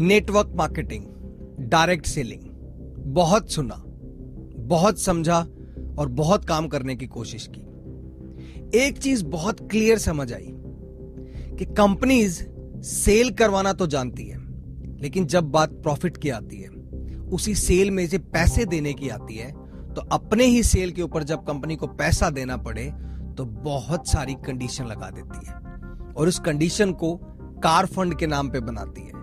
Network marketing direct selling बहुत सुना, बहुत समझा और बहुत काम करने की कोशिश की। एक चीज़ बहुत क्लियर समझ आई कि कंपनीज़ सेल करवाना तो जानती है, लेकिन जब बात प्रॉफिट की आती है, उसी सेल में से पैसे देने की आती है तो अपने ही सेल के ऊपर जब कंपनी को पैसा देना पड़े तो बहुत सारी कंडीशन लगा देती है। और उस कंडीशन को कार फंड के नाम पे बनाती है।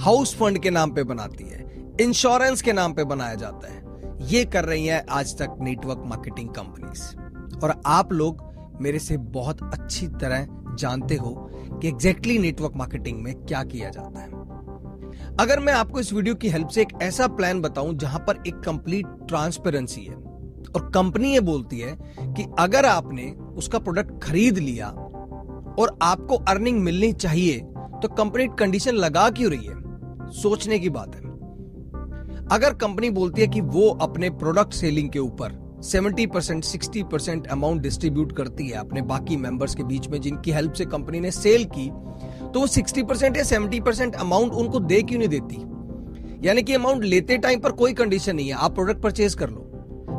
हाउस फंड के नाम पे बनाती है, इंश्योरेंस के नाम पे बनाया जाता है। ये कर रही है आज तक नेटवर्क मार्केटिंग कंपनीज़। और आप लोग मेरे से बहुत अच्छी तरह जानते हो कि एग्जैक्टली नेटवर्क मार्केटिंग में क्या किया जाता है। अगर मैं आपको इस वीडियो की हेल्प से एक ऐसा प्लान बताऊँ जहाँ पर एक कंप्लीट ट्रांसपेरेंसी है, और कंपनी ये बोलती है कि अगर आपने उसका प्रोडक्ट खरीद लिया और आपको अर्निंग मिलनी चाहिए तो कंपनी कंडीशन लगा क्यों रही है? सोचने की बात है। अगर कंपनी बोलती है कि वो अपने प्रोडक्ट सेलिंग के ऊपर 70 percent sixty percent amount distribute करती है अपने बाकी मेंबर्स के बीच में जिनकी हेल्प से कंपनी ने सेल की तो वो 60 परसेंट या 70 परसेंट अमाउंट उनको दे क्यों नहीं देती? यानी कि अमाउंट लेते टाइम पर कोई कंडीशन नहीं है, आप प्रोडक्ट परचेज कर लो।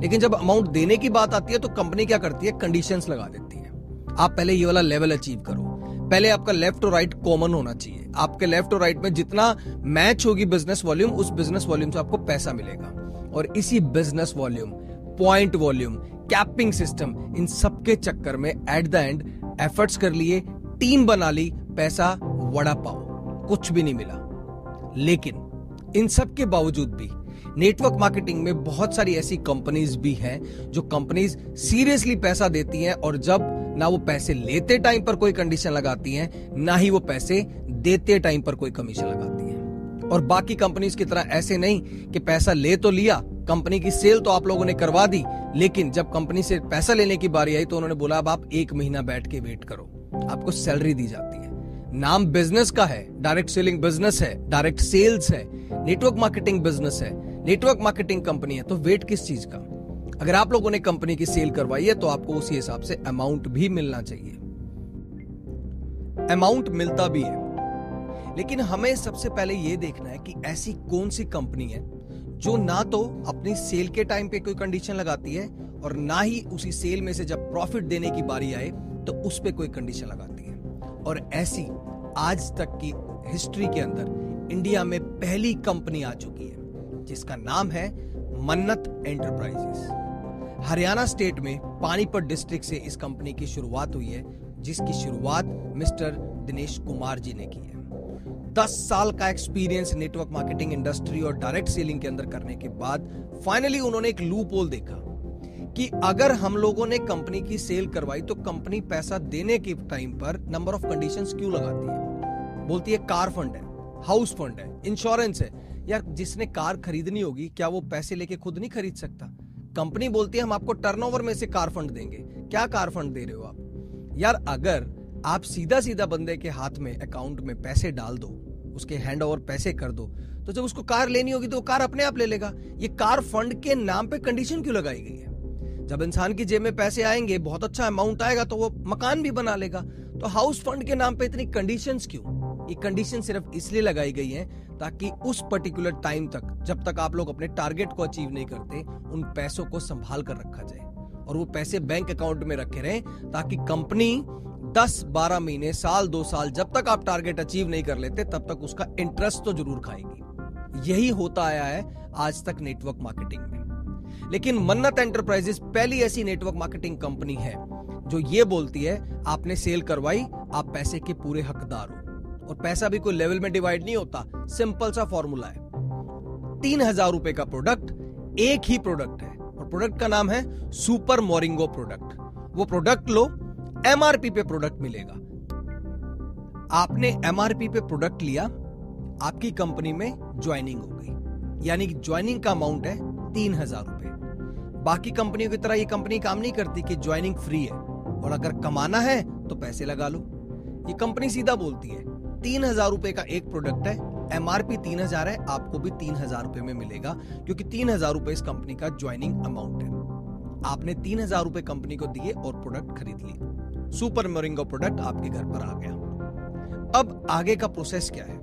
लेकिन जब अमाउंट देने की बात आती है तो कंपनी क्या करती है? कंडीशन लगा देती है। आप पहले ये वाला लेवल अचीव करो। पहले आपका लेफ़्ट और राइट कॉमन होना चाहिए। आपके लेफ़्ट और राइट में जितना मैच होगी बिज़नेस वॉल्यूम उस बिज़नेस वॉल्यूम से आपको पैसा मिलेगा। और इसी business volume point volume capping system इन सबके चक्कर में एट द एंड एफर्ट्स कर लिए टीम बना ली, पैसा वड़ा पाओ कुछ भी नहीं मिला। लेकिन इन सब के बावजूद भी नेटवर्क मार्केटिंग में बहुत सारी ऐसी कंपनीज़ भी हैं जो कंपनीज़ सीरियसली पैसा देती हैं और जब ना वो पैसे लेते टाइम पर कोई कंडीशन लगाती हैं, ना ही वो पैसे देते टाइम पर कोई कमीशन लगाती हैं। और बाकी कंपनीज़ की तरह ऐसे नहीं कि पैसा ले तो लिया कंपनी की सेल तो आप लोगों ने करवा दी, लेकिन जब कंपनी से पैसा लेने की बारी आई तो उन्होंने बोला, अब आप एक महीना बैठ के वेट करो, आपको सैलरी दी जाती है। नाम बिज़नेस का है डायरेक्ट सेलिंग बिज़नेस है डायरेक्ट सेल्स है नेटवर्क मार्केटिंग बिज़नेस है नेटवर्क मार्केटिंग कंपनी है तो वेट किस चीज़ का? अगर आप लोगों ने कंपनी की सेल करवाई है तो आपको उसी हिसाब से अमाउंट भी मिलना चाहिए। अमाउंट मिलता भी है। लेकिन हमें सबसे पहले यह देखना है कि ऐसी कौन सी कंपनी है, जो ना तो अपनी सेल के टाइम पे कोई कंडीशन लगाती है, और ना ही उसी सेल में से जब प्रॉफिट देने की बारी आए तो उस पर कोई कंडीशन लगाती है। और ऐसी आज तक की हिस्ट्री के अंदर इंडिया में पहली कंपनी आ चुकी है, जिसका नाम है मन्नत एंटरप्राइजेस हरियाणा स्टेट में पानीपत डिस्ट्रिक्ट से इस कंपनी की शुरुआत हुई है, जिसकी शुरुआत मिस्टर दिनेश कुमार जी ने की है। दस साल का एक्सपीरियंस नेटवर्क मार्केटिंग इंडस्ट्री और डायरेक्ट सेलिंग के अंदर करने के बाद फाइनली उन्होंने एक लूप होल देखा कि अगर हम लोगों ने कंपनी की सेल करवाई तो कंपनी पैसा देने के टाइम पर नंबर ऑफ़ कंडीशंस क्यों लगाती है? बोलती है, कार फंड है हाउस फंड है इंश्योरेंस है। यार, जिसने कार खरीदनी होगी, क्या वो पैसे लेके खुद नहीं खरीद सकता? कंपनी बोलती है, हम आपको टर्नओवर में से कार फंड देंगे। क्या कार फंड दे रहे हो आप? यार, अगर आप सीधा सीधा बंदे के हाथ में अकाउंट में पैसे डाल दो, उसके हैंड ओवर पैसे कर दो तो जब उसको कार लेनी होगी तो वो कार अपने आप ले लेगा। ये कार फंड के नाम पे कंडीशन क्यों लगाई गई है? जब इंसान की जेब में पैसे आएँगे, बहुत अच्छा अमाउंट आएगा तो वो मकान भी बना लेगा। तो हाउस फंड के नाम पे इतनी कंडीशंस क्यों? ये कंडीशन सिर्फ़ इसलिए लगाई गई है ताकि उस पर्टिकुलर टाइम तक, जब तक आप लोग अपने टारगेट को अचीव नहीं करते, उन पैसों को संभाल कर रखा जाए। और वो पैसे बैंक अकाउंट में रखे रहे ताकि कंपनी 10-12 महीने, साल, दो साल, जब तक आप टारगेट अचीव नहीं कर लेते, तब तक उसका इंटरेस्ट तो ज़रूर खाएगी। यही होता आया है आज तक नेटवर्क मार्केटिंग में। लेकिन मन्नत एंटरप्राइजेस पहली ऐसी नेटवर्क मार्केटिंग कंपनी है, जो ये बोलती है, आपने सेल करवाई, आप पैसे के पूरे हकदार हो। और पैसा भी कोई लेवल में डिवाइड नहीं होता। सिंपल सा फॉर्मूला है। तीन हज़ार रुपए का प्रोडक्ट एक ही प्रोडक्ट है। और प्रोडक्ट का नाम है सुपर मोरिंगो प्रोडक्ट वो प्रोडक्ट लो एमआरपी पे प्रोडक्ट मिलेगा। आपने एमआरपी पे प्रोडक्ट लिया, आपकी कंपनी में ज्वाइनिंग हो गई। यानी कि ज्वाइनिंग का अमाउंट है तीन हज़ार रुपए। बाकी कंपनियों की तरह ये कंपनी काम नहीं करती कि ज्वाइनिंग फ्री है। और अगर कमाना है तो पैसे लगा लो। ये कंपनी सीधा बोलती है तीन हज़ार रुपए का एक प्रोडक्ट है। एमआरपी तीन हज़ार है, आपको भी तीन हज़ार रुपए में मिलेगा, क्योंकि तीन हज़ार रुपए इस कंपनी का ज्वाइनिंग अमाउंट है। आपने तीन हज़ार रुपए कंपनी को दिए और प्रोडक्ट खरीद लिए सुपर मोरिंगो प्रोडक्ट आपके घर पर आ गया। अब आगे का प्रोसेस क्या है?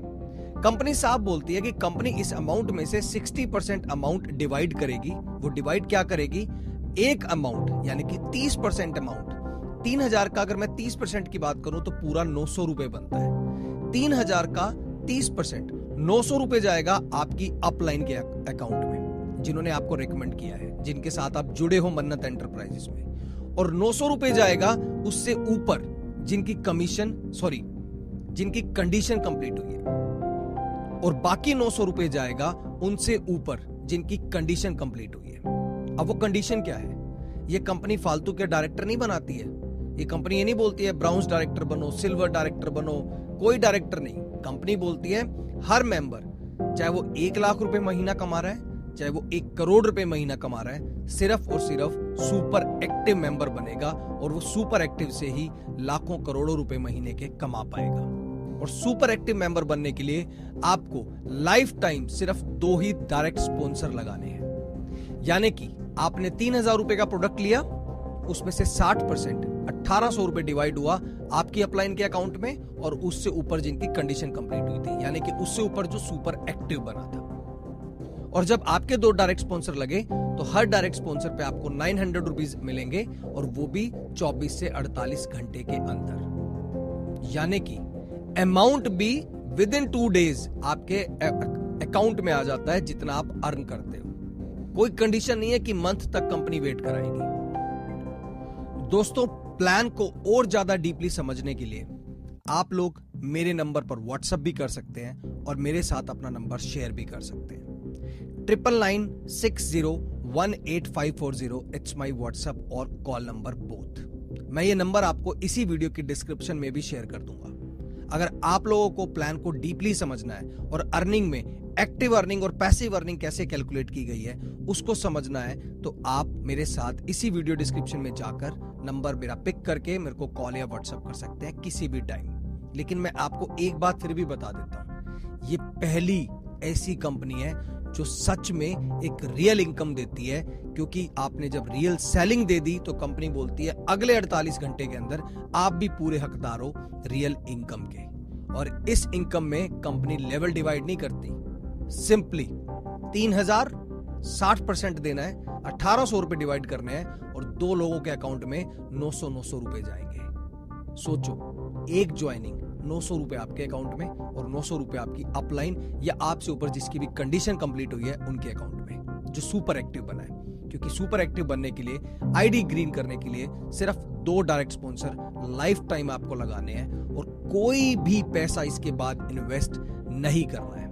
कंपनी साफ़ बोलती है कि कंपनी इस अमाउंट में से 60 परसेंट अमाउंट डिवाइड करेगी। वो डिवाइड क्या करेगी? एक अमाउंट यानी कि 30 परसेंट अमाउंट तीन हज़ार का अगर मैं 30 परसेंट की बात करूँ तो पूरा नौ सौ रुपए बनता है। तीन हज़ार का 30 परसेंट नौ सौ रुपए जाएगा आपकी अपलाइन के अकाउंट में, जिन्होंने आपको रिकमेंड किया है, जिनके साथ आप जुड़े हो मन्नत एंटरप्राइजेस में। और नौ सौ रुपए जाएगा उससे ऊपर, जिनकी कमीशन सॉरी जिनकी कंडीशन कंप्लीट हुई है। और बाकी नौ सौ रुपए जाएगा उनसे ऊपर, जिनकी कंडीशन कंप्लीट हुई है। अब वो कंडीशन क्या है? ये कंपनी फालतू के डायरेक्टर नहीं बनाती है। ये कंपनी ये नहीं बोलती है ब्राउन्स डायरेक्टर बनो सिल्वर डायरेक्टर बनो कोई डायरेक्टर नहीं। कंपनी बोलती है, हर मेंबर, चाहे वो एक लाख रुपए महीना कमा रहा है, चाहे वो एक करोड़ रुपए महीना कमा रहा है, सिर्फ़ और सिर्फ़ सुपर एक्टिव मेंबर बनेगा और वो सुपर एक्टिव से ही लाखों करोड़ों रुपए महीने के कमा पाएगा। और सुपर एक्टिव मेंबर बनने के लिए आपको लाइफ टाइम सिर्फ़ दो ही डायरेक्ट स्पॉन्सर लगाने हैं। यानी कि आपने तीन हज़ार रुपए का प्रोडक्ट लिया, उसमें से साठ परसेंट अट्ठारह सौ रुपए डिवाइड हुआ आपकी अपलाइन के अकाउंट में और उससे ऊपर जिनकी कंडीशन कंप्लीट हुई थी, यानी कि उससे ऊपर जो सुपर एक्टिव बना था। और जब आपके दो डायरेक्ट स्पॉन्सर लगे तो हर डायरेक्ट स्पॉन्सर पे आपको नाइन हंड्रेड मिलेंगे और वो भी 24 से 48 घंटे के अंदर। यानी कि अमाउंट भी विद इन टू डेज़ आपके अकाउंट में आ जाता है जितना आप अर्न करते हो। कोई कंडीशन नहीं है कि मंथ तक कंपनी वेट कराएगी। दोस्तों प्लान को और ज़्यादा डीपली समझने के लिए आप लोग मेरे नंबर पर व्हाट्सएप भी कर सकते हैं और मेरे साथ अपना नंबर शेयर भी कर सकते हैं। Triple nine six zero one eight five four zero, it's my WhatsApp और कॉल नंबर बोथ। मैं ये नंबर आपको इसी वीडियो की डिस्क्रिप्शन में भी शेयर कर दूँगा। अगर आप लोगों को प्लान को डीपली समझना है और अर्निंग में एक्टिव अर्निंग और पैसिव अर्निंग कैसे कैलकुलेट की गई है, उसको समझना है तो आप मेरे साथ इसी वीडियो डिस्क्रिप्शन में जाकर नंबर मेरा पिक करके मेरे को कॉल या व्हाट्सएप कर सकते हैं किसी भी टाइम लेकिन मैं आपको एक बात फिर भी बता देता हूँ। ये पहली ऐसी कंपनी है जो सच में एक रियल इनकम देती है, क्योंकि आपने जब रियल सेलिंग दे दी तो कंपनी बोलती है, अगले 48 घंटे के अंदर आप भी पूरे हकदार हो रियल इनकम के। और इस इनकम में कंपनी लेवल डिवाइड नहीं करती। सिंपली तीन हज़ार साठ परसेंट देना है, अठारह सौ रुपए डिवाइड करने हैं दो लोगों के अकाउंट में नौ सौ नौ सौ रुपए जाएँगे। सोचो, एक ज्वाइनिंग नौ सौ रुपए आपके अकाउंट में और नौ सौ रुपए आपकी अपलाइन या आपसे ऊपर जिसकी भी कंडीशन कंप्लीट हुई है, उनके अकाउंट में, जो सुपर एक्टिव बना है। क्योंकि सुपर एक्टिव बनने के लिए आईडी ग्रीन करने के लिए सिर्फ़ दो डायरेक्ट स्पॉन्सर लाइफ टाइम आपको लगाने हैं और कोई भी पैसा इसके बाद इन्वेस्ट नहीं करना है।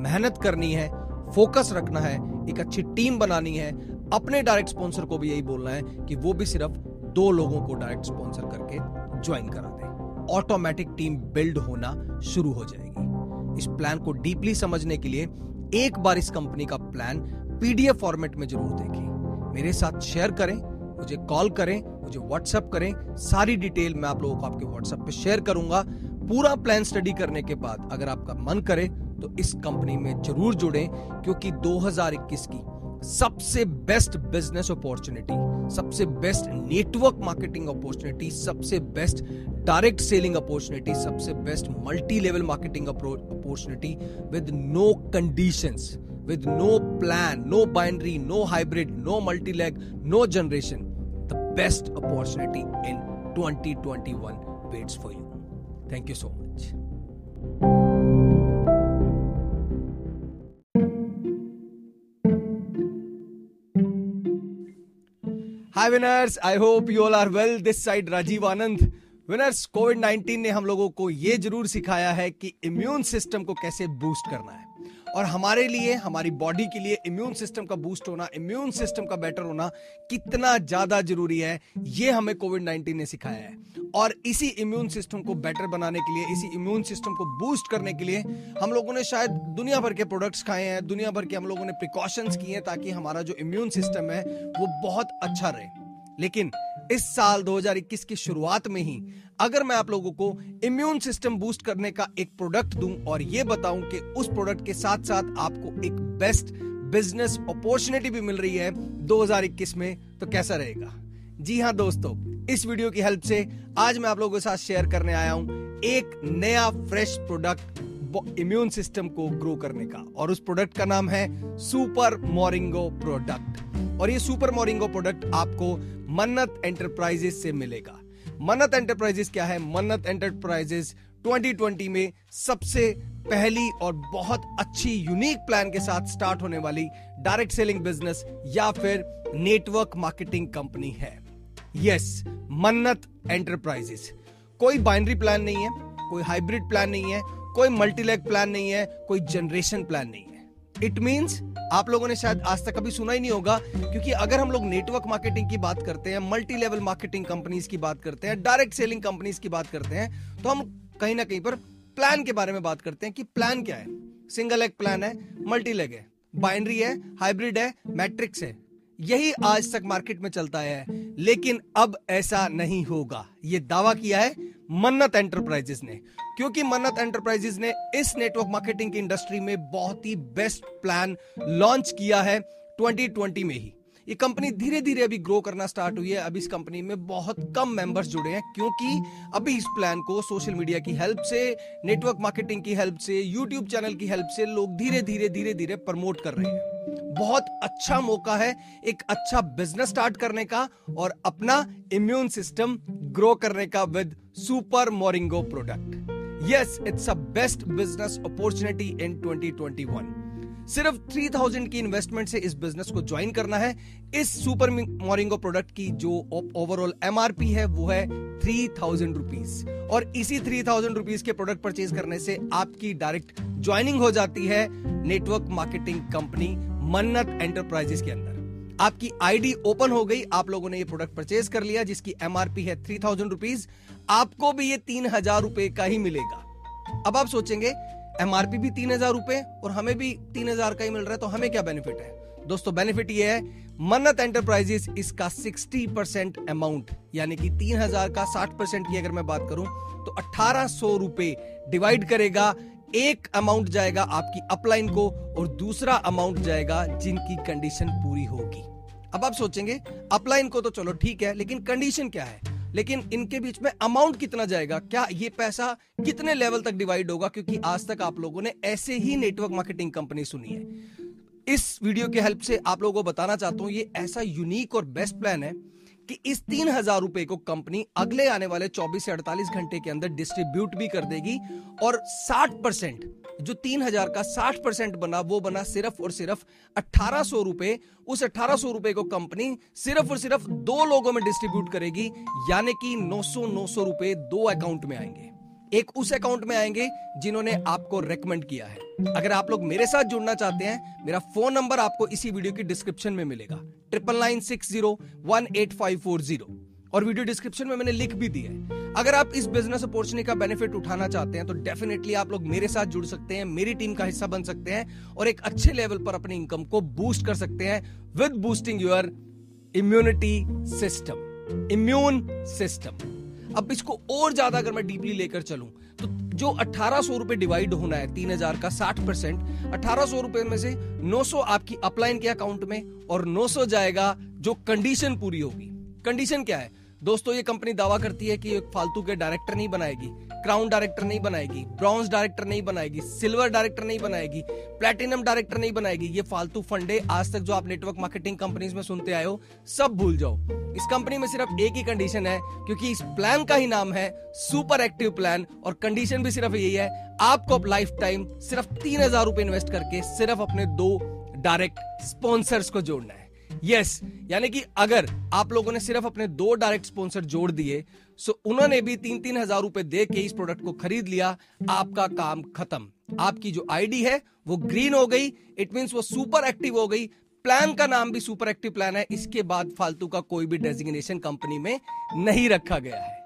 मेहनत करनी है फोकस रखना है, एक अच्छी टीम बनानी है अपने डायरेक्ट स्पॉन्सर को भी यही बोलना है कि वो भी सिर्फ़ दो लोगों को डायरेक्ट स्पॉन्सर करके ज्वाइन करा दें। ऑटोमेटिक टीम बिल्ड होना शुरू हो जाएगी। इस प्लान को डीपली समझने के लिए एक बार इस कंपनी का प्लान पीडीएफ फॉर्मेट में ज़रूर देखें। मेरे साथ शेयर करें, मुझे कॉल करें, मुझे व्हाट्सएप करें। सारी डिटेल मैं आप लोगों को आपके व्हाट्सएप पे शेयर करूँगा। पूरा प्लान स्टडी करने के बाद अगर आपका मन करे तो इस कंपनी में ज़रूर जुड़ें, क्योंकि 2021 की सबसे बेस्ट बिज़नेस अपॉर्चुनिटी सबसे बेस्ट नेटवर्क मार्केटिंग अपॉर्चुनिटी सबसे बेस्ट डायरेक्ट सेलिंग अपॉर्चुनिटी सबसे best multi level marketing opportunity with no condition with no plan no binary no hybrid no multileg no generation the best opportunity in twenty twenty one waits for you thank you so much hi winners I hope you all are well this side Rajeev Anand winners COVID 19 ने हम लोगों को ये ज़रूर सिखाया है कि immune system को कैसे बूस्ट करना है। और हमारे लिए, हमारी बॉडी के लिए इम्यून सिस्टम का बूस्ट होना इम्यून सिस्टम का बेटर होना कितना ज़्यादा ज़रूरी है, ये हमें कोविड 19 ने सिखाया है। और इसी इम्यून सिस्टम को बेटर बनाने के लिए, इसी इम्यून सिस्टम को बूस्ट करने के लिए हम लोगों ने शायद दुनिया भर के प्रोडक्ट्स खाए हैं, दुनिया भर के हम लोगों ने प्रिकॉशंस किए हैं ताकि हमारा जो इम्यून सिस्टम है वो बहुत अच्छा रहे। लेकिन इस साल 2021 की शुरुआत में ही अगर मैं आप लोगों को इम्यून सिस्टम बूस्ट करने का एक प्रोडक्ट दूँ और ये बताऊँ कि उस प्रोडक्ट के साथ साथ आपको एक बेस्ट बिज़नेस अपॉर्चुनिटी भी मिल रही है 2021 में तो कैसा रहेगा? जी हाँ दोस्तों, इस वीडियो की हेल्प से आज मैं आप लोगों के साथ शेयर करने आया हूँ एक नया फ्रेश प्रोडक्ट इम्यून सिस्टम को ग्रो करने का। और उस प्रोडक्ट का नाम है सुपर मोरिंगो प्रोडक्ट और ये सुपर मोरिंगो प्रोडक्ट आपको मन्नत एंटरप्राइजेस से मिलेगा। मन्नत एंटरप्राइजेस क्या है? मन्नत एंटरप्राइजेस 2020 में सबसे पहली और बहुत अच्छी यूनिक प्लान के साथ स्टार्ट होने वाली डायरेक्ट सेलिंग बिज़नेस या फिर नेटवर्क मार्केटिंग कंपनी है। यस मन्नत एंटरप्राइजेस कोई बाइनरी प्लान नहीं है, कोई हाइब्रिड प्लान नहीं है कोई मल्टीलेग प्लान नहीं है, कोई जनरेशन प्लान नहीं है। इट मींस आप लोगों ने शायद आज तक कभी सुना ही नहीं होगा, क्योंकि अगर हम लोग नेटवर्क मार्केटिंग की बात करते हैं मल्टी लेवल मार्केटिंग कंपनीज़ की बात करते हैं डायरेक्ट सेलिंग कंपनीज़ की बात करते हैं तो हम कहीं ना कहीं पर प्लान के बारे में बात करते हैं कि प्लान क्या है। सिंगल एग प्लान है मल्टी लेग है। बाइनरी है हाइब्रिड है मैट्रिक्स है। यही आज तक मार्केट में चलता है। लेकिन अब ऐसा नहीं होगा। ये दावा किया है मन्नत एंटरप्राइजेस ने। क्योंकि मन्नत एंटरप्राइजेस ने इस नेटवर्क मार्केटिंग की इंडस्ट्री में बहुत ही बेस्ट प्लान लॉन्च किया है 2020 में ही। ये कंपनी धीरे धीरे अभी ग्रो करना स्टार्ट हुई है। अभी इस कंपनी में बहुत कम मेंबर्स जुड़े हैं क्योंकि अभी इस प्लान को सोशल मीडिया की हेल्प से, नेटवर्क मार्केटिंग की हेल्प से, यूट्यूब चैनल की हेल्प से लोग धीरे धीरे धीरे धीरे प्रमोट कर रहे हैं। बहुत अच्छा मौका है एक अच्छा बिज़नेस स्टार्ट करने का और अपना इम्यून सिस्टम ग्रो करने का with super Moringo product yes it's a best business opportunity in 2021 सिर्फ़ 3000 की इन्वेस्टमेंट से इस बिज़नेस को ज्वाइन करना है। इस सुपर मोरिंगो प्रोडक्ट की जो ओवरऑल एमआरपी है, वो है थ्री थाउज़ेंड रुपीज़ और इसी थ्री थाउज़ेंड रुपीज़ के प्रोडक्ट परचेज करने से आपकी डायरेक्ट ज्वाइनिंग हो जाती है network marketing company Mannat enterprises के अंदर। आपकी आईडी ओपन हो गई, आप लोगों ने ये प्रोडक्ट परचेज कर लिया, जिसकी एमआरपी है थ्री थाउज़ेंड रुपीज़ आपको भी ये तीन हज़ार रुपए का ही मिलेगा। अब आप सोचेंगे एमआरपी भी तीन हज़ार रुपए और हमें भी तीन हज़ार का ही मिल रहा है तो हमें क्या बेनिफिट है? दोस्तों बेनिफिट ये है, मन्नत एंटरप्राइजेस इसका 60 परसेंट अमाउंट यानी कि तीन हज़ार का 60 परसेंट की अगर मैं बात करूँ तो अठारह सौ रुपए डिवाइड करेगा एक अमाउंट जाएगा आपकी अपलाइन को और दूसरा अमाउंट जाएगा जिनकी कंडीशन पूरी होगी। अब आप सोचेंगे अपलाइन को तो चलो ठीक है, लेकिन कंडीशन क्या है? लेकिन इनके बीच में अमाउंट कितना जाएगा? क्या ये पैसा कितने लेवल तक डिवाइड होगा? क्योंकि आज तक आप लोगों ने ऐसे ही नेटवर्क मार्केटिंग कंपनी सुनी है। इस वीडियो के हेल्प से आप लोगों को बताना चाहता हूँ, ये ऐसा यूनिक और बेस्ट प्लान है कि इस तीन हज़ार रुपए को कंपनी अगले आने वाले 24 से 48 घंटे के अंदर डिस्ट्रीब्यूट भी कर देगी और 60 परसेंट, जो तीन हज़ार का 60 परसेंट बना, वो बना सिर्फ़ और सिर्फ़ अठारह सौ रुपए। उस अठारह सौ रुपए को कंपनी सिर्फ़ और सिर्फ़ दो लोगों में डिस्ट्रीब्यूट करेगी, यानी कि नौ सौ नौ सौ रुपए दो अकाउंट में आएँगे। एक उस अकाउंट में आएँगे जिन्होंने आपको रेकमेंड किया है। अगर आप लोग मेरे साथ जुड़ना चाहते हैं, मेरा फ़ोन नंबर आपको इसी वीडियो की डिस्क्रिप्शन में मिलेगा। Triple nine six zero one eight five four zero और वीडियो डिस्क्रिप्शन में मैंने लिख भी दिया है। अगर आप इस बिज़नेस अपॉर्चुनिटी का बेनिफिट उठाना चाहते हैं तो डेफिनेटली आप लोग मेरे साथ जुड़ सकते हैं, मेरी टीम का हिस्सा बन सकते हैं, और एक अच्छे लेवल पर अपनी इनकम को बूस्ट कर सकते हैं with boosting your immunity system immune system अब इसको और ज़्यादा अगर मैं डीपली लेकर चलूँ तो जो अठारह सौ रुपए डिवाइड होना है, तीन हज़ार का साठ परसेंट, अठारह सौ रुपए में से नौ सौ आपकी अपलाइन के अकाउंट में और नौ सौ जाएगा जो कंडीशन पूरी होगी। कंडीशन क्या है? दोस्तों, ये कंपनी दावा करती है कि फालतू के डायरेक्टर नहीं बनाएगी क्राउन डायरेक्टर नहीं बनाएगी ब्रॉन्ज डायरेक्टर नहीं बनाएगी सिल्वर डायरेक्टर नहीं बनाएगी प्लेटिनम डायरेक्टर नहीं बनाएगी। ये फालतू फंडे आज तक जो आप नेटवर्क मार्केटिंग कंपनीज़ में सुनते आए हो, सब भूल जाओ। इस कंपनी में सिर्फ़ एक ही कंडीशन है, क्योंकि इस प्लान का ही नाम है सुपर एक्टिव प्लान और कंडीशन भी सिर्फ़ यही है, आपको अब लाइफ टाइम सिर्फ़ तीन हज़ार रुपए इन्वेस्ट करके सिर्फ़ अपने दो डायरेक्ट स्पॉन्सर्स को जोड़ना है। यस यानी कि अगर आप लोगों ने सिर्फ़ अपने दो डायरेक्ट स्पॉन्सर जोड़ दिए सो उन्होंने भी तीन तीन हज़ार रुपए दे के इस प्रोडक्ट को खरीद लिया आपका काम खत्म। आपकी जो आईडी है वो ग्रीन हो गई इट मीन वो सुपर एक्टिव हो गई। प्लान का नाम भी सुपर एक्टिव प्लान है इसके बाद फालतू का कोई भी डेजिग्नेशन कंपनी में नहीं रखा गया है।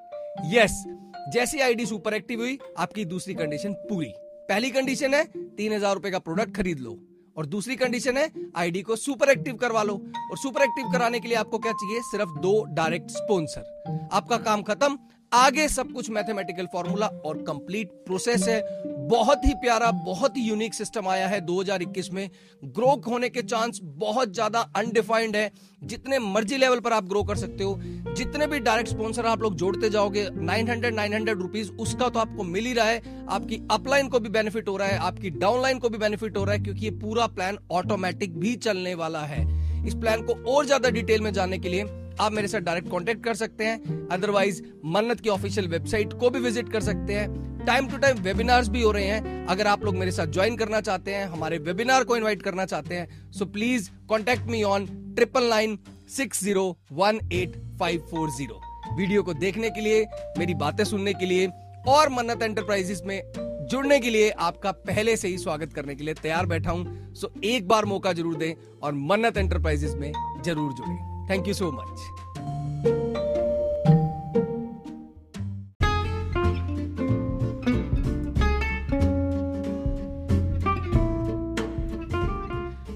यस yes, जैसी आईडी सुपर एक्टिव हुई आपकी दूसरी कंडीशन पूरी। पहली कंडीशन है तीन हज़ार रुपए का प्रोडक्ट खरीद लो। और दूसरी कंडीशन है आईडी को सुपर एक्टिव करवा लो। और सुपर एक्टिव कराने के लिए आपको क्या चाहिए? सिर्फ़ दो डायरेक्ट स्पॉन्सर आपका काम खत्म आगे सब कुछ मैथमेटिकल फॉर्मूला और कंप्लीट प्रोसेस है। बहुत ही प्यारा, बहुत ही यूनिक सिस्टम आया है 2021 में। ग्रो होने के चांस बहुत ज़्यादा अनडिफाइंड है। जितने मर्ज़ी लेवल पर आप ग्रो कर सकते हो। जितने भी डायरेक्ट स्पॉन्सर आप लोग जोड़ते जाओगे 900 900 रुपीस उसका तो आपको मिल ही रहा है। आपकी अपलाइन को भी बेनिफिट हो रहा है, आपकी डाउनलाइन को भी बेनिफिट हो रहा है, क्योंकि ये पूरा प्लान ऑटोमेटिक भी चलने वाला है। इस प्लान को और ज़्यादा डिटेल में जानने के लिए आप मेरे साथ डायरेक्ट कॉन्टेक्ट कर सकते हैं। अदरवाइज़ मन्नत की ऑफिशियल वेबसाइट को भी विज़िट कर सकते हैं। टाइम टू टाइम वेबिनार्स भी हो रहे हैं। अगर आप लोग मेरे साथ ज्वाइन करना चाहते हैं, हमारे वेबिनार को इनवाइट करना चाहते हैं so please contact me on triple nine six zero one eight five four zero video को देखने के लिए, मेरी बातें सुनने के लिए और मन्नत एंटरप्राइजेस में जुड़ने के लिए आपका पहले से ही स्वागत करने के लिए तैयार बैठा हूँ। सो एक बार मौका ज़रूर दें और मन्नत एंटरप्राइजेस में ज़रूर जुड़े। Thank you so much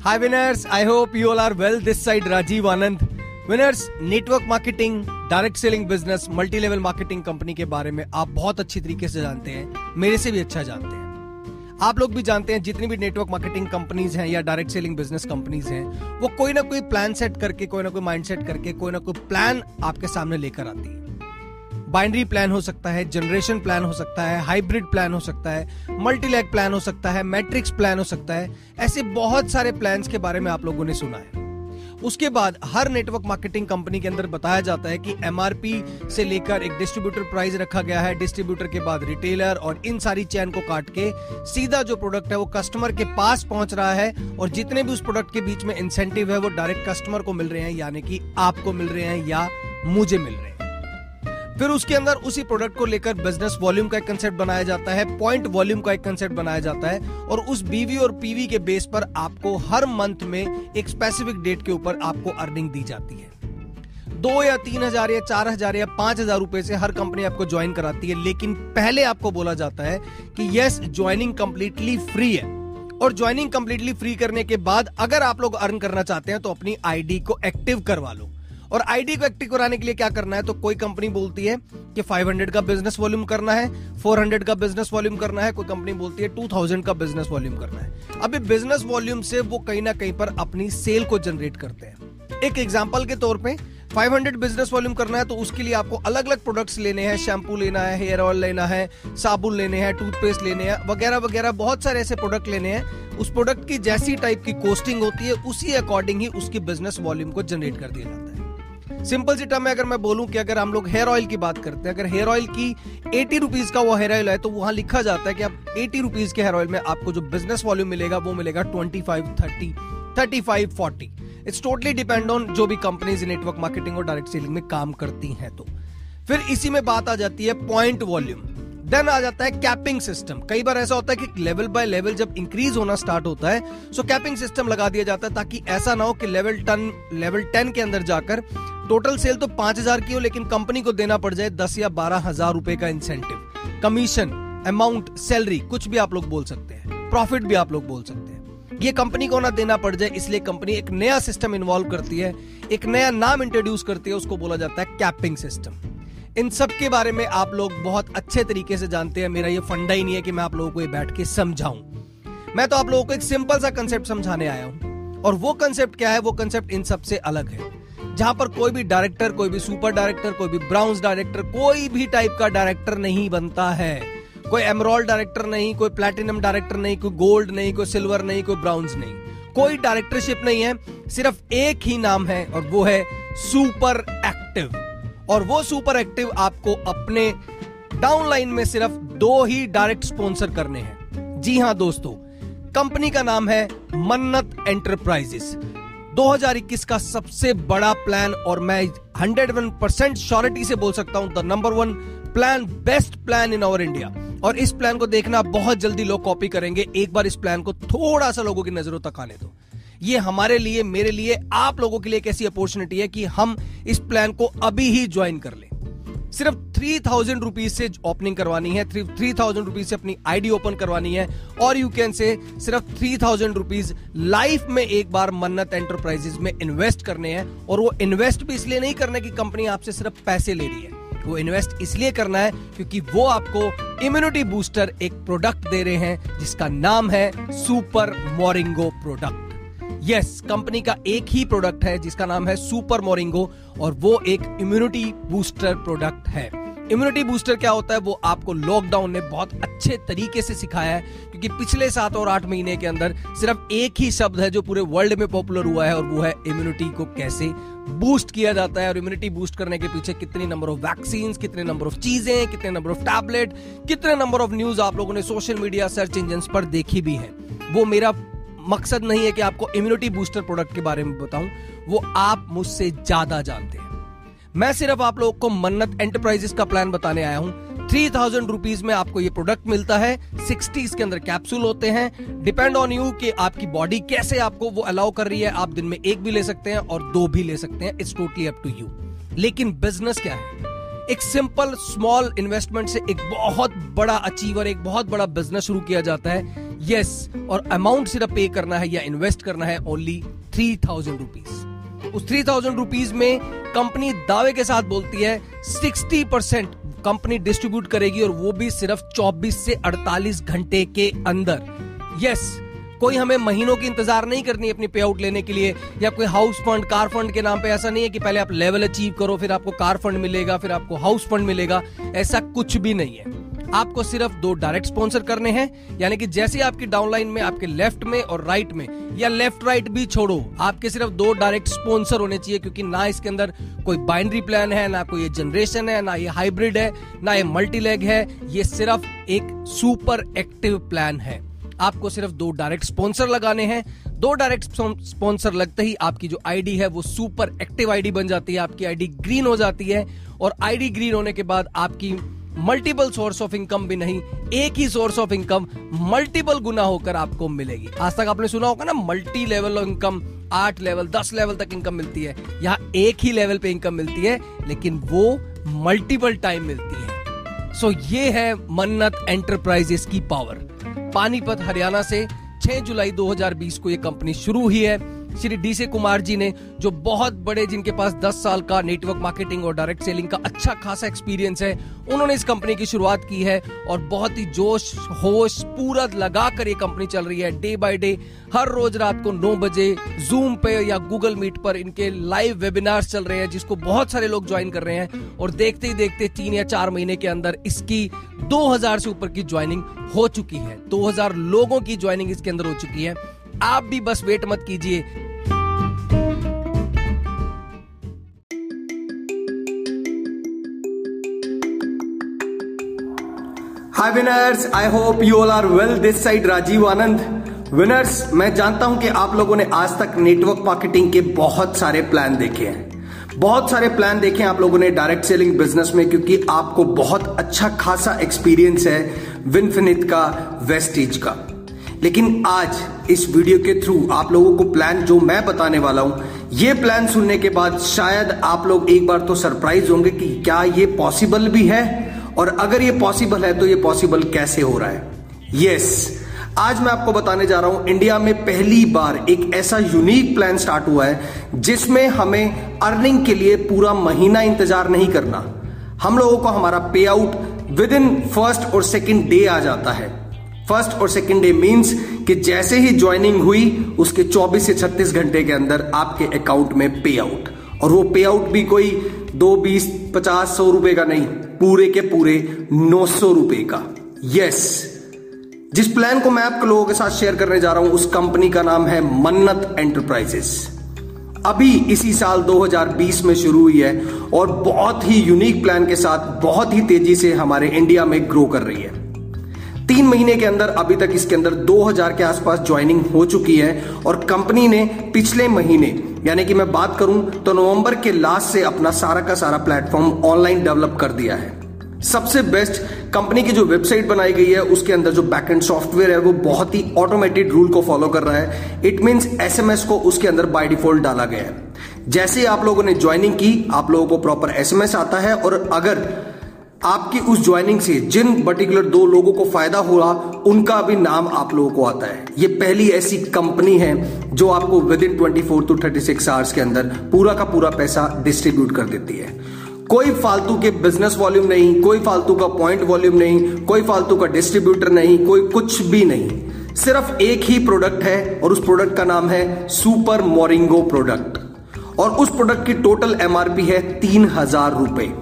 Hi winners, I hope you all are well. This side Rajiv Anand. Winners, network marketing direct selling business multi level marketing company के बारे में आप बहुत अच्छी तरीके से जानते हैं मेरे से भी अच्छा जानते हैं आप लोग भी जानते हैं, जितनी भी नेटवर्क मार्केटिंग कंपनीज़ हैं या डायरेक्ट सेलिंग बिज़नेस कंपनीज़ हैं, वो कोई ना कोई प्लान सेट करके, कोई ना कोई माइंड सेट करके, कोई ना कोई प्लान आपके सामने लेकर आती है। बाइनरी प्लान हो सकता है जनरेशन प्लान हो सकता है हाइब्रिड प्लान हो सकता है मल्टीलैग प्लान हो सकता है मैट्रिक्स प्लान हो सकता है, ऐसे बहुत सारे प्लान्स के बारे में आप लोगों ने सुना है। उसके बाद हर नेटवर्क मार्केटिंग कंपनी के अंदर बताया जाता है कि एमआरपी से लेकर एक डिस्ट्रीब्यूटर प्राइस रखा गया है। डिस्ट्रीब्यूटर के बाद रिटेलर और इन सारी चैन को काट के सीधा जो प्रोडक्ट है वो कस्टमर के पास पहुँच रहा है और जितने भी उस प्रोडक्ट के बीच में इंसेंटिव है वो डायरेक्ट कस्टमर को मिल रहे हैं, यानी कि आपको मिल रहे हैं या मुझे मिल रहे हैं। फिर उसके अंदर उसी प्रोडक्ट को लेकर बिज़नेस वॉल्यूम का एक कंसेप्ट बनाया जाता है पॉइंट वॉल्यूम का एक कंसेप्ट बनाया जाता है और उस बीवी और पीवी के बेस पर आपको हर मंथ में एक स्पेसिफिक डेट के ऊपर आपको अर्निंग दी जाती है। दो या तीन हज़ार या चार हज़ार या पाँच हज़ार रुपए से हर कंपनी आपको ज्वाइन कराती है, लेकिन पहले आपको बोला जाता है कि यस ज्वाइनिंग कंप्लीटली फ्री है। और ज्वाइनिंग कंप्लीटली फ्री करने के बाद अगर आप लोग अर्न करना चाहते हैं तो अपनी आईडी को एक्टिव करवा लो। और आईडी को एक्टिव कराने के लिए क्या करना है? तो कोई कंपनी बोलती है कि 500 का बिज़नेस वॉल्यूम करना है 400 का बिज़नेस वॉल्यूम करना है, कोई कंपनी बोलती है 2000 का बिज़नेस वॉल्यूम करना है। अभी बिज़नेस वॉल्यूम से वो कहीं ना कहीं पर अपनी सेल को जनरेट करते हैं। एक एग्ज़ाम्पल के तौर पर 500 बिज़नेस वॉल्यूम करना है तो उसके लिए आपको अलग अलग प्रोडक्ट्स लेने हैं शैम्पू लेना है हेयर ऑयल लेना है, साबुन लेने हैं टूथपेस्ट लेने हैं, वगैरह वगैरह, बहुत सारे ऐसे प्रोडक्ट लेने हैं। उस प्रोडक्ट की जैसी टाइप की कोस्टिंग होती है, उसी अकॉर्डिंग ही उसकी बिज़नेस वॉल्यूम को जनरेट कर दिया जाता है। सिंपल सी टर्म में अगर मैं बोलूँ कि अगर हम लोग हेयर ऑयल की बात करते हैं, अगर हेयर ऑयल की एटी रुपीज़ का वो हेयर ऑयल है तो वहाँ लिखा जाता है कि आप एटी रुपीज़ के हेयर ऑयल में आपको जो बिज़नेस वॉल्यूम मिलेगा, वो मिलेगा twenty five thirty thirty five forty it's totally depend on जो भी कंपनीज़ नेटवर्क मार्केटिंग और डायरेक्ट सेलिंग में काम करती हैं तो। फिर इसी में बात आ जाती है पॉइंट वॉल्यूम देन आ जाता है कैपिंग सिस्टम कई बार ऐसा होता है कि लेवल बाय लेवल जब इंक्रीज होना स्टार्ट होता है सो कैपिंग सिस्टम लगा दिया जाता है ताकि ऐसा ना हो कि लेवल टन लेवल टेन के अंदर जाकर टोटल सेल तो पाँच हज़ार की हो, लेकिन कंपनी को देना पड़ जाए दस या बारह हज़ार रुपए का इंसेंटिव कमीशन अमाउंट सैलरी कुछ भी आप लोग बोल सकते हैं। प्रॉफिट भी आप लोग बोल सकते हैं। ये कंपनी को ना देना पड़ जाए, इसलिए कंपनी एक नया सिस्टम इन्वॉल्व करती है, एक नया नाम इंट्रोड्यूस करती है, उसको बोला जाता है कैपिंग सिस्टम इन सब के बारे में आप लोग बहुत अच्छे तरीके से जानते हैं। मेरा ये फंडा ही नहीं है कि मैं आप लोगों को ये बैठ के समझाऊं। मैं तो आप लोगों को एक सिंपल सा कंसेप्ट समझाने आया हूँ। और वो कंसेप्ट क्या है? वो कंसेप्ट इन सबसे अलग है। जहाँ पर कोई भी डायरेक्टर, कोई भी सुपर डायरेक्टर, कोई भी ब्राउन्स डायरेक्टर, कोई भी टाइप का डायरेक्टर नहीं बनता है। कोई एमरोल डायरेक्टर नहीं, कोई प्लेटिनम डायरेक्टर नहीं, कोई गोल्ड नहीं, कोई सिल्वर नहीं, कोई ब्राउन्स नहीं। कोई डायरेक्टरशिप नहीं है, सिर्फ़ एक ही नाम है और वो है सुपर एक्टिव। और वो सुपर एक्टिव आपको अपने डाउनलाइन में सिर्फ़ दो ही डायरेक्ट स्पॉन्सर करने हैं। जी हाँ दोस्तों, कंपनी का नाम है मन्नत एंटरप्राइजेस। 2021 का सबसे बड़ा प्लान और मैं 101 परसेंट श्योरिटी से बोल सकता हूँ the number one plan best plan in our India और इस प्लान को देखना बहुत जल्दी लोग कॉपी करेंगे। एक बार इस प्लान को थोड़ा सा लोगों की नज़रों तक आने दो। ये हमारे लिए, मेरे लिए, आप लोगों के लिए एक ऐसी अपॉर्चुनिटी है कि हम इस प्लान को अभी ही ज्वाइन कर लें। सिर्फ़ थ्री थाउज़ेंड रुपीज़ से ओपनिंग करवानी है, थ्री थाउज़ेंड रुपीज़ से अपनी आईडी ओपन करवानी है, और यू कैन से सिर्फ़ थ्री थाउज़ेंड रुपीज़ लाइफ में एक बार मन्नत एंटरप्राइजेस में इन्वेस्ट करने हैं, और वो इन्वेस्ट भी इसलिए नहीं करने की कंपनी आपसे सिर्फ़ पैसे ले रही है। वो इन्वेस्ट इसलिए करना है क्योंकि वो आपको इम्यूनिटी बूस्टर एक प्रोडक्ट दे रहे हैं, जिसका नाम है super moringa product yes company का एक ही प्रोडक्ट है, जिसका नाम है सुपर मोरिंगो और वो एक इम्यूनिटी बूस्टर प्रोडक्ट है। इम्यूनिटी बूस्टर क्या होता है? वो आपको लॉकडाउन ने बहुत अच्छे तरीके से सिखाया है, क्योंकि पिछले सात और आठ महीने के अंदर सिर्फ़ एक ही शब्द है जो पूरे वर्ल्ड में पॉपुलर हुआ है, और वो है इम्यूनिटी को कैसे बूस्ट किया जाता है, और इम्यूनिटी बूस्ट करने के पीछे कितने नंबर ऑफ़ वैक्सीन कितने नंबर ऑफ़ चीज़ें, कितने नंबर ऑफ़ टैबलेट कितने नंबर ऑफ़ न्यूज़ आप लोगों ने सोशल मीडिया सर्च इंजन पर देखी भी है। वो मेरा मकसद नहीं है कि आपको इम्यूनिटी बूस्टर प्रोडक्ट के बारे में बताऊँ, वो आप मुझसे ज़्यादा जानते हैं। मैं सिर्फ़ आप लोगों को मन्नत एंटरप्राइजेस का प्लान बताने आया हूँ। थ्री थाउज़ेंड रुपीज़ में आपको ये प्रोडक्ट मिलता है। सिक्सटी इसके अंदर कैप्सूल होते हैं। डिपेंड ऑन यू कि आपकी बॉडी कैसे आपको वो अलाउ कर रही है। आप दिन में एक भी ले सकते हैं और दो भी ले सकते हैं। It's totally up to you लेकिन बिज़नेस क्या है? एक सिंपल स्मॉल इन्वेस्टमेंट से एक बहुत बड़ा अचीवर एक बहुत बड़ा बिज़नेस शुरू किया जाता है। यस yes, और अमाउंट सिर्फ़ पे करना है या इन्वेस्ट करना है ओनली थ्री थाउज़ेंड रुपीज़ उस थ्री थाउज़ेंड रुपीज़ में कंपनी दावे के साथ बोलती है सिक्सटी परसेंट कंपनी डिस्ट्रीब्यूट करेगी और वो भी सिर्फ़ 24 से 48 घंटे के अंदर. यस yes, कोई हमें महीनों की इंतज़ार नहीं करनी अपनी पे आउट लेने के लिए या कोई हाउस फंड कार फंड के नाम पे ऐसा नहीं है कि पहले आप लेवल अचीव करो फिर आपको कार फंड मिलेगा फिर आपको हाउस फंड मिलेगा ऐसा कुछ भी नहीं है. आपको सिर्फ़ दो डायरेक्ट स्पॉन्सर करने हैं, यानी कि जैसे आपकी डाउनलाइन में, आपके लेफ़्ट में और राइट में, या लेफ़्ट राइट भी छोड़ो, आपके सिर्फ़ दो डायरेक्ट स्पॉन्सर होने चाहिए, क्योंकि ना इसके अंदर कोई बाइनरी प्लान है, ना कोई जनरेशन है, ना ये हाइब्रिड है, ना ये मल्टी लेग है, ये सिर्फ़ एक सुपर एक्टिव प्लान है। आपको सिर्फ़ दो डायरेक्ट स्पॉन्सर लगाने हैं। दो डायरेक्ट स्पॉन्सर लगते ही आपकी जो आईडी है, वो सुपर एक्टिव आईडी बन जाती है, आपकी आईडी ग्रीन हो जाती है, और आईडी ग्रीन होने के बाद आपकी मल्टीपल सोर्स ऑफ़ इनकम भी नहीं, एक ही सोर्स ऑफ़ इनकम मल्टीपल गुना होकर आपको मिलेगी। आज तक आपने सुना होगा ना मल्टी लेवल ऑफ़ इनकम आठ लेवल दस लेवल तक इनकम मिलती है। यहाँ एक ही लेवल पे इनकम मिलती है, लेकिन वो मल्टीपल टाइम मिलती है। सो so, ये है मन्नत एंटरप्राइजेस की पावर पानीपत, हरियाणा से 6 जुलाई 2020 को ये कंपनी शुरू हुई है। श्री डी से कुमार जी ने, जो बहुत बड़े, जिनके पास 10 साल का नेटवर्क मार्केटिंग और डायरेक्ट सेलिंग का अच्छा खासा एक्सपीरियंस है, उन्होंने इस कंपनी की शुरुआत की है और बहुत ही जोश, होश पूरा लगा कर ये कंपनी चल रही है। डे बाय डे हर रोज रात को 9 बजे जूम पे या गूगल मीट पर इनके लाइव वेबिनार्स चल रहे हैं, जिसको बहुत सारे लोग ज्वाइन कर रहे हैं और देखते ही देखते तीन या चार महीने के अंदर इसकी 2000 से ऊपर की ज्वाइनिंग हो चुकी है। 2000 लोगों की ज्वाइनिंग इसके अंदर हो चुकी है। आप भी बस वेट मत कीजिए hi winners I hope you all are well this side Rajiv Anand winners मैं जानता हूँ कि आप लोगों ने आज तक नेटवर्क मार्केटिंग के बहुत सारे प्लान देखे हैं। बहुत सारे प्लान देखे हैं आप लोगों ने डायरेक्ट सेलिंग बिज़नेस में, क्योंकि आपको बहुत अच्छा खासा एक्सपीरियंस है विनफिनित का वेस्टेज का। लेकिन आज, इस वीडियो के थ्रू आप लोगों को प्लान जो मैं बताने वाला हूँ, ये प्लान सुनने के बाद शायद आप लोग एक बार तो सरप्राइज़ होंगे कि क्या ये पॉसिबल भी है? और अगर ये पॉसिबल है तो ये पॉसिबल कैसे हो रहा है? यस yes, आज मैं आपको बताने जा रहा हूँ इंडिया में पहली बार एक ऐसा यूनिक प्लान स्टार्ट हुआ है जिसमें हमें अर्निंग के लिए पूरा महीना इंतज़ार नहीं करना। हम लोगों को हमारा पे आउट विद इन फ़र्स्ट और सेकेंड डे आ जाता है। फ़र्स्ट और सेकेंड डे मींस कि जैसे ही ज्वाइनिंग हुई उसके 24 से 36 घंटे के अंदर आपके अकाउंट में पे आउट और वो पे आउट भी कोई दो बीस पचास सौ रुपए का नहीं। पूरे के पूरे नौ सौ रुपए का। यस जिस प्लान को मैं आप लोगों के साथ शेयर करने जा रहा हूँ, उस कंपनी का नाम है मन्नत एंटरप्राइजेस अभी इसी साल 2020 में शुरू हुई है और बहुत ही यूनिक प्लान के साथ, बहुत ही तेज़ी से हमारे इंडिया में ग्रो कर रही है। तीन महीने के अंदर, अभी तक इसके अंदर 2000 के आसपास ज्वाइनिंग हो चुकी है और कंपनी ने पिछले महीने यानी कि मैं बात करूँ तो नवंबर के लास्ट से अपना सारा का सारा प्लेटफॉर्म ऑनलाइन डेवलप कर दिया है। सबसे बेस्ट कंपनी की जो वेबसाइट बनाई गई है, उसके अंदर जो बैकएंड सॉफ्टवेयर है, वो बहुत ही ऑटोमेटेड रूल को फॉलो कर रहा है। इट मींस एसएमएस को उसके अंदर बाय डिफ़ॉल्ट डाला गया है। जैसे आप लोगों ने ज्वाइनिंग की, आप लोगों को प्रॉपर एसएमएस आता है, और अगर आपकी उस ज्वाइनिंग से जिन पर्टिकुलर दो लोगों को फ़ायदा हुआ, उनका भी नाम आप लोगों को आता है। ये पहली ऐसी कंपनी है जो आपको within twenty four to thirty six hours के अंदर पूरा का पूरा पैसा डिस्ट्रीब्यूट कर देती है। कोई फालतू के बिज़नेस वॉल्यूम नहीं, कोई फालतू का पॉइंट वॉल्यूम नहीं, कोई फालतू का डिस्ट्रीब्यूटर नहीं, कोई कुछ भी नहीं। सिर्फ़ एक ही प्रोडक्ट है और उस प्रोडक्ट का नाम है सुपर मोरिंगो प्रोडक्ट और उस प्रोडक्ट की टोटल एमआरपी है तीन हज़ार रुपए।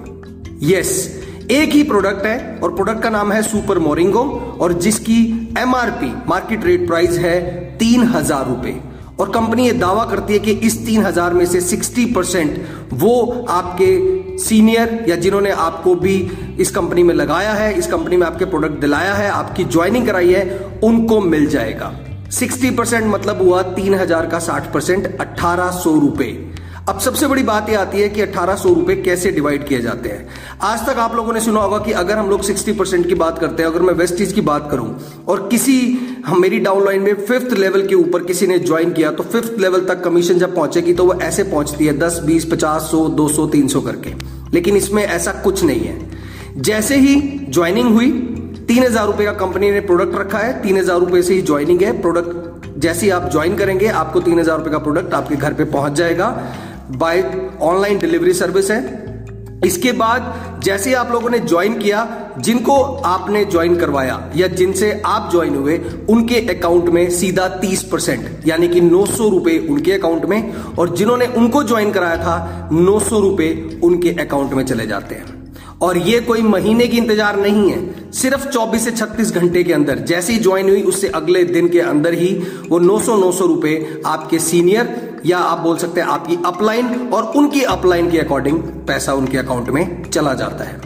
यस एक ही प्रोडक्ट है और प्रोडक्ट का नाम है सुपर मोरिंगो और जिसकी एमआरपी मार्केट रेट प्राइस है तीन हज़ार रुपए। और कंपनी ये दावा करती है कि इस तीन हज़ार में से सिक्सटी परसेंट वो आपके सीनियर या जिन्होंने आपको भी इस कंपनी में लगाया है, इस कंपनी में आपके प्रोडक्ट दिलाया है, आपकी ज्वाइनिंग कराई है, उनको मिल जाएगा। 60 परसेंट मतलब हुआ तीन हज़ार का 60 परसेंट अट्ठारह सौ रुपए। अब सबसे बड़ी बात यह आती है कि अठारह सौ रुपए कैसे डिवाइड किए जाते हैं? आज तक आप लोगों ने सुना होगा कि अगर हम लोग 60 परसेंट की बात करते हैं, अगर मैं वेस्टीज की बात करूँ, और किसी, हम मेरी डाउनलाइन में फिफ्थ लेवल के ऊपर किसी ने ज्वाइन किया तो फिफ्थ लेवल तक कमीशन जब पहुंचेगी तो वो ऐसे पहुँचती है दस, बीस, पचास, सौ, दो सौ, तीन सौ करके। लेकिन इसमें ऐसा कुछ नहीं है। जैसे ही ज्वाइनिंग हुई, तीन हज़ार रुपए का कंपनी ने प्रोडक्ट रखा है, तीन हज़ार रुपए से ही ज्वाइनिंग है प्रोडक्ट जैसे ही आप ज्वाइन करेंगे, आपको तीन हज़ार रुपए का प्रोडक्ट आपके घर पे पहुँच जाएगा। बाय ऑनलाइन डिलीवरी सर्विस है। इसके बाद जैसे आप लोगों ने ज्वाइन किया, जिनको आपने ज्वाइन करवाया या जिनसे आप ज्वाइन हुए, उनके अकाउंट में सीधा 30 परसेंट, यानी कि नौ सौ रुपए उनके अकाउंट में, और जिन्होंने उनको ज्वाइन कराया था, नौ सौ रुपए उनके अकाउंट में चले जाते हैं। और ये कोई महीने की इंतज़ार नहीं है, सिर्फ़ 24 से 36 घंटे के अंदर। जैसे ही ज्वाइन हुई, उससे अगले दिन के अंदर ही वो 900 900 रुपए आपके सीनियर या आप बोल सकते हैं आपकी अपलाइन और उनकी अपलाइन के अकॉर्डिंग पैसा उनके अकाउंट में चला जाता है।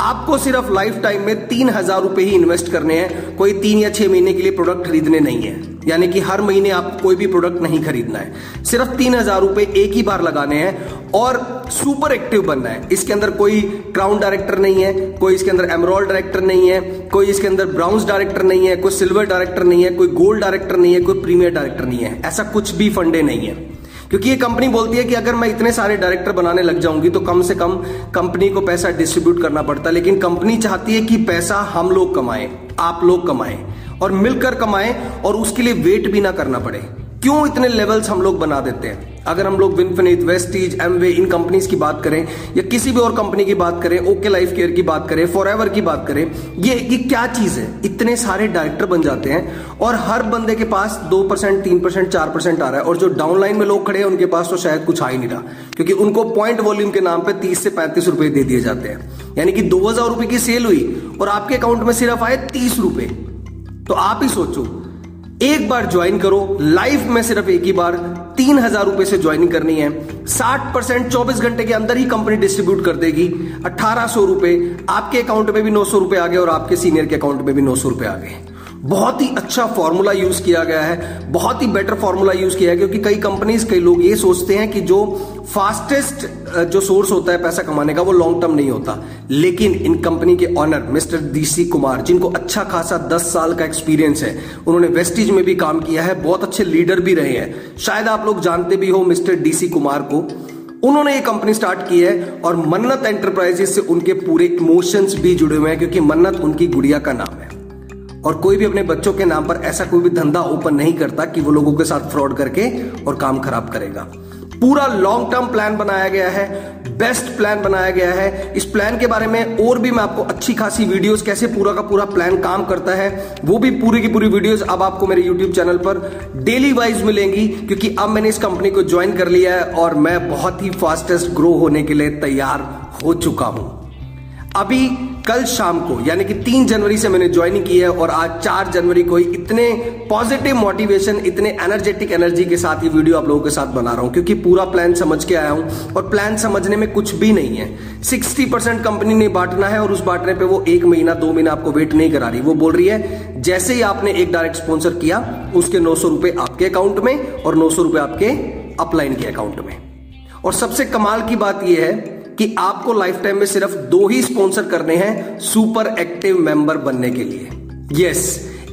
आपको सिर्फ़ लाइफ टाइम में तीन हज़ार रुपए ही इन्वेस्ट करने हैं। कोई तीन या छह महीने के लिए प्रोडक्ट खरीदने नहीं है। यानी कि हर महीने आपको कोई भी प्रोडक्ट नहीं खरीदना है। सिर्फ़ तीन हज़ार रुपए एक ही बार लगाने हैं और सुपर एक्टिव बनना है। इसके अंदर कोई क्राउन डायरेक्टर नहीं है, कोई इसके अंदर एमरोल्ड डायरेक्टर नहीं है, कोई इसके अंदर ब्राउन्स डायरेक्टर नहीं है, कोई सिल्वर डायरेक्टर नहीं है, कोई गोल्ड डायरेक्टर नहीं है, कोई प्रीमियर डायरेक्टर नहीं है। ऐसा कुछ भी फंडे नहीं है। क्योंकि ये कंपनी बोलती है कि अगर मैं इतने सारे डायरेक्टर बनाने लग जाऊँगी तो कम से कम कंपनी को पैसा डिस्ट्रीब्यूट करना पड़ता है। लेकिन कंपनी चाहती है कि पैसा हम लोग कमाएँ, आप लोग कमाएँ। और मिलकर कमाएँ और उसके लिए वेट भी ना करना पड़े। क्यों इतने लेवल्स हम लोग बना देते हैं? अगर हम लोग विनफिनिट वेस्टीज एमवे इन कंपनीज़ की बात करें, या किसी भी और कंपनी की बात करें ओके लाइफ केयर की बात करें फॉर एवर की बात करें, ये ये क्या चीज़ है? इतने सारे डायरेक्टर बन जाते हैं और हर बंदे के पास दो परसेंट, तीन परसेंट, चार परसेंट आ रहा है और जो डाउनलाइन में लोग खड़े हैं, उनके पास तो शायद कुछ आ ही नहीं रहा। क्योंकि उनको पॉइंट वॉल्यूम के नाम पर तीस से पैंतीस रुपए दे दिए जाते हैं। यानी कि दो हज़ार रुपए की सेल हुई और आपके अकाउंट में सिर्फ़ आए तीस रुपए। तो आप ही सोचो, एक बार ज्वाइन करो लाइफ में सिर्फ़ एक ही बार तीन हज़ार रुपए से ज्वाइनिंग करनी है। साठ परसेंट चौबीस घंटे के अंदर ही कंपनी डिस्ट्रीब्यूट कर देगी। अठारह सौ रुपए आपके अकाउंट में भी नौ सौ रुपए आ गए और आपके सीनियर के अकाउंट में भी नौ सौ रुपए आ गए। बहुत ही अच्छा फॉर्मूला यूज़ किया गया है, बहुत ही बेटर फॉर्मूला यूज़ किया है, क्योंकि कई कंपनीज़ कई लोग ये सोचते हैं कि जो फास्टेस्ट जो सोर्स होता है पैसा कमाने का, वो लॉन्ग टर्म नहीं होता। लेकिन इन कंपनी के ऑनर मिस्टर डीसी कुमार जिनको अच्छा खासा 10 साल का एक्सपीरियंस है, उन्होंने वेस्टिज में भी काम किया है, बहुत अच्छे लीडर भी रहे हैं। शायद आप लोग जानते भी हो मिस्टर डीसी कुमार को। उन्होंने ये कंपनी स्टार्ट की है और मन्नत एंटरप्राइजेस से उनके पूरे इमोशंस भी जुड़े हुए हैं, क्योंकि मन्नत उनकी गुड़िया का नाम है। और कोई भी अपने बच्चों के नाम पर ऐसा कोई भी धंधा ओपन नहीं करता कि वो लोगों के साथ फ्रॉड करके और काम खराब करेगा। पूरा लॉन्ग टर्म प्लान बनाया गया है बेस्ट प्लान बनाया गया है। इस प्लान के बारे में और भी मैं आपको अच्छी खासी वीडियोस कैसे पूरा का पूरा प्लान काम करता है, वो भी पूरी की पूरी वीडियोस अब आपको मेरे यूट्यूब चैनल पर डेली वाइज मिलेंगी, क्योंकि अब मैंने इस कंपनी को ज्वाइन कर लिया है और मैं बहुत ही फास्टेस्ट ग्रो होने के लिए तैयार हो चुका हूँ। अभी कल शाम को, यानी कि तीन जनवरी से मैंने ज्वाइनिंग की है और आज चार जनवरी को ही इतने पॉजिटिव मोटिवेशन इतने एनर्जेटिक एनर्जी के साथ ये वीडियो आप लोगों के साथ बना रहा हूँ, क्योंकि पूरा प्लान समझ के आया हूँ और प्लान समझने में कुछ भी नहीं है। सिक्सटी परसेंट कंपनी ने बांटना है और उस बांटने पर वो एक महीना, दो महीना आपको वेट नहीं करा रही। वो बोल रही है, जैसे ही आपने एक डायरेक्ट स्पॉन्सर किया, उसके नौ सौ रुपए आपके अकाउंट में और नौ सौ रुपए आपके अपलाइन के अकाउंट में। और सबसे कमाल की बात यह है कि आपको लाइफ टाइम में सिर्फ़ दो ही स्पॉन्सर करने हैं सुपर एक्टिव मेंबर बनने के लिए। यस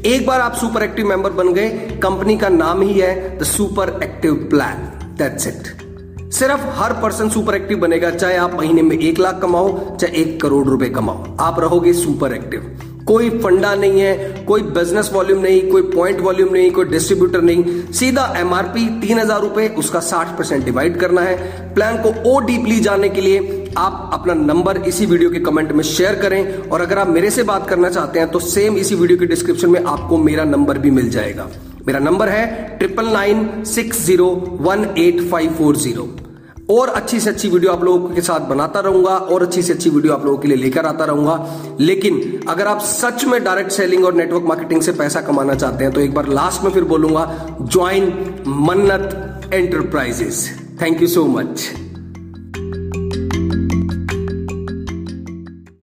एक बार आप सुपर एक्टिव मेंबर बन गए कंपनी का नाम ही है the super active plan that's it सिर्फ़ हर पर्सन सुपर एक्टिव बनेगा, चाहे आप महीने में एक लाख कमाओ, चाहे एक करोड़ रुपए कमाओ। आप रहोगे सुपर एक्टिव कोई फंडा नहीं है, कोई बिज़नेस वॉल्यूम नहीं, कोई पॉइंट वॉल्यूम नहीं, कोई डिस्ट्रीब्यूटर नहीं। सीधा एमआरपी तीन हज़ार रुपए उसका साठ परसेंट डिवाइड करना है। प्लान को और डीपली जानने के लिए आप अपना नंबर इसी वीडियो के कमेंट में शेयर करें और अगर आप मेरे से बात करना चाहते हैं तो सेम इसी वीडियो के डिस्क्रिप्शन में आपको मेरा नंबर भी मिल जाएगा। मेरा नंबर है triple nine six zero one eight five four zero और अच्छी से अच्छी वीडियो आप लोगों के साथ बनाता रहूँगा और अच्छी से अच्छी वीडियो आप लोगों के लिए लेकर आता रहूँगा। लेकिन अगर आप सच में डायरेक्ट सेलिंग और नेटवर्क मार्केटिंग से पैसा कमाना चाहते हैं तो एक बार लास्ट में फिर बोलूँगा join Mannat enterprises thank you so much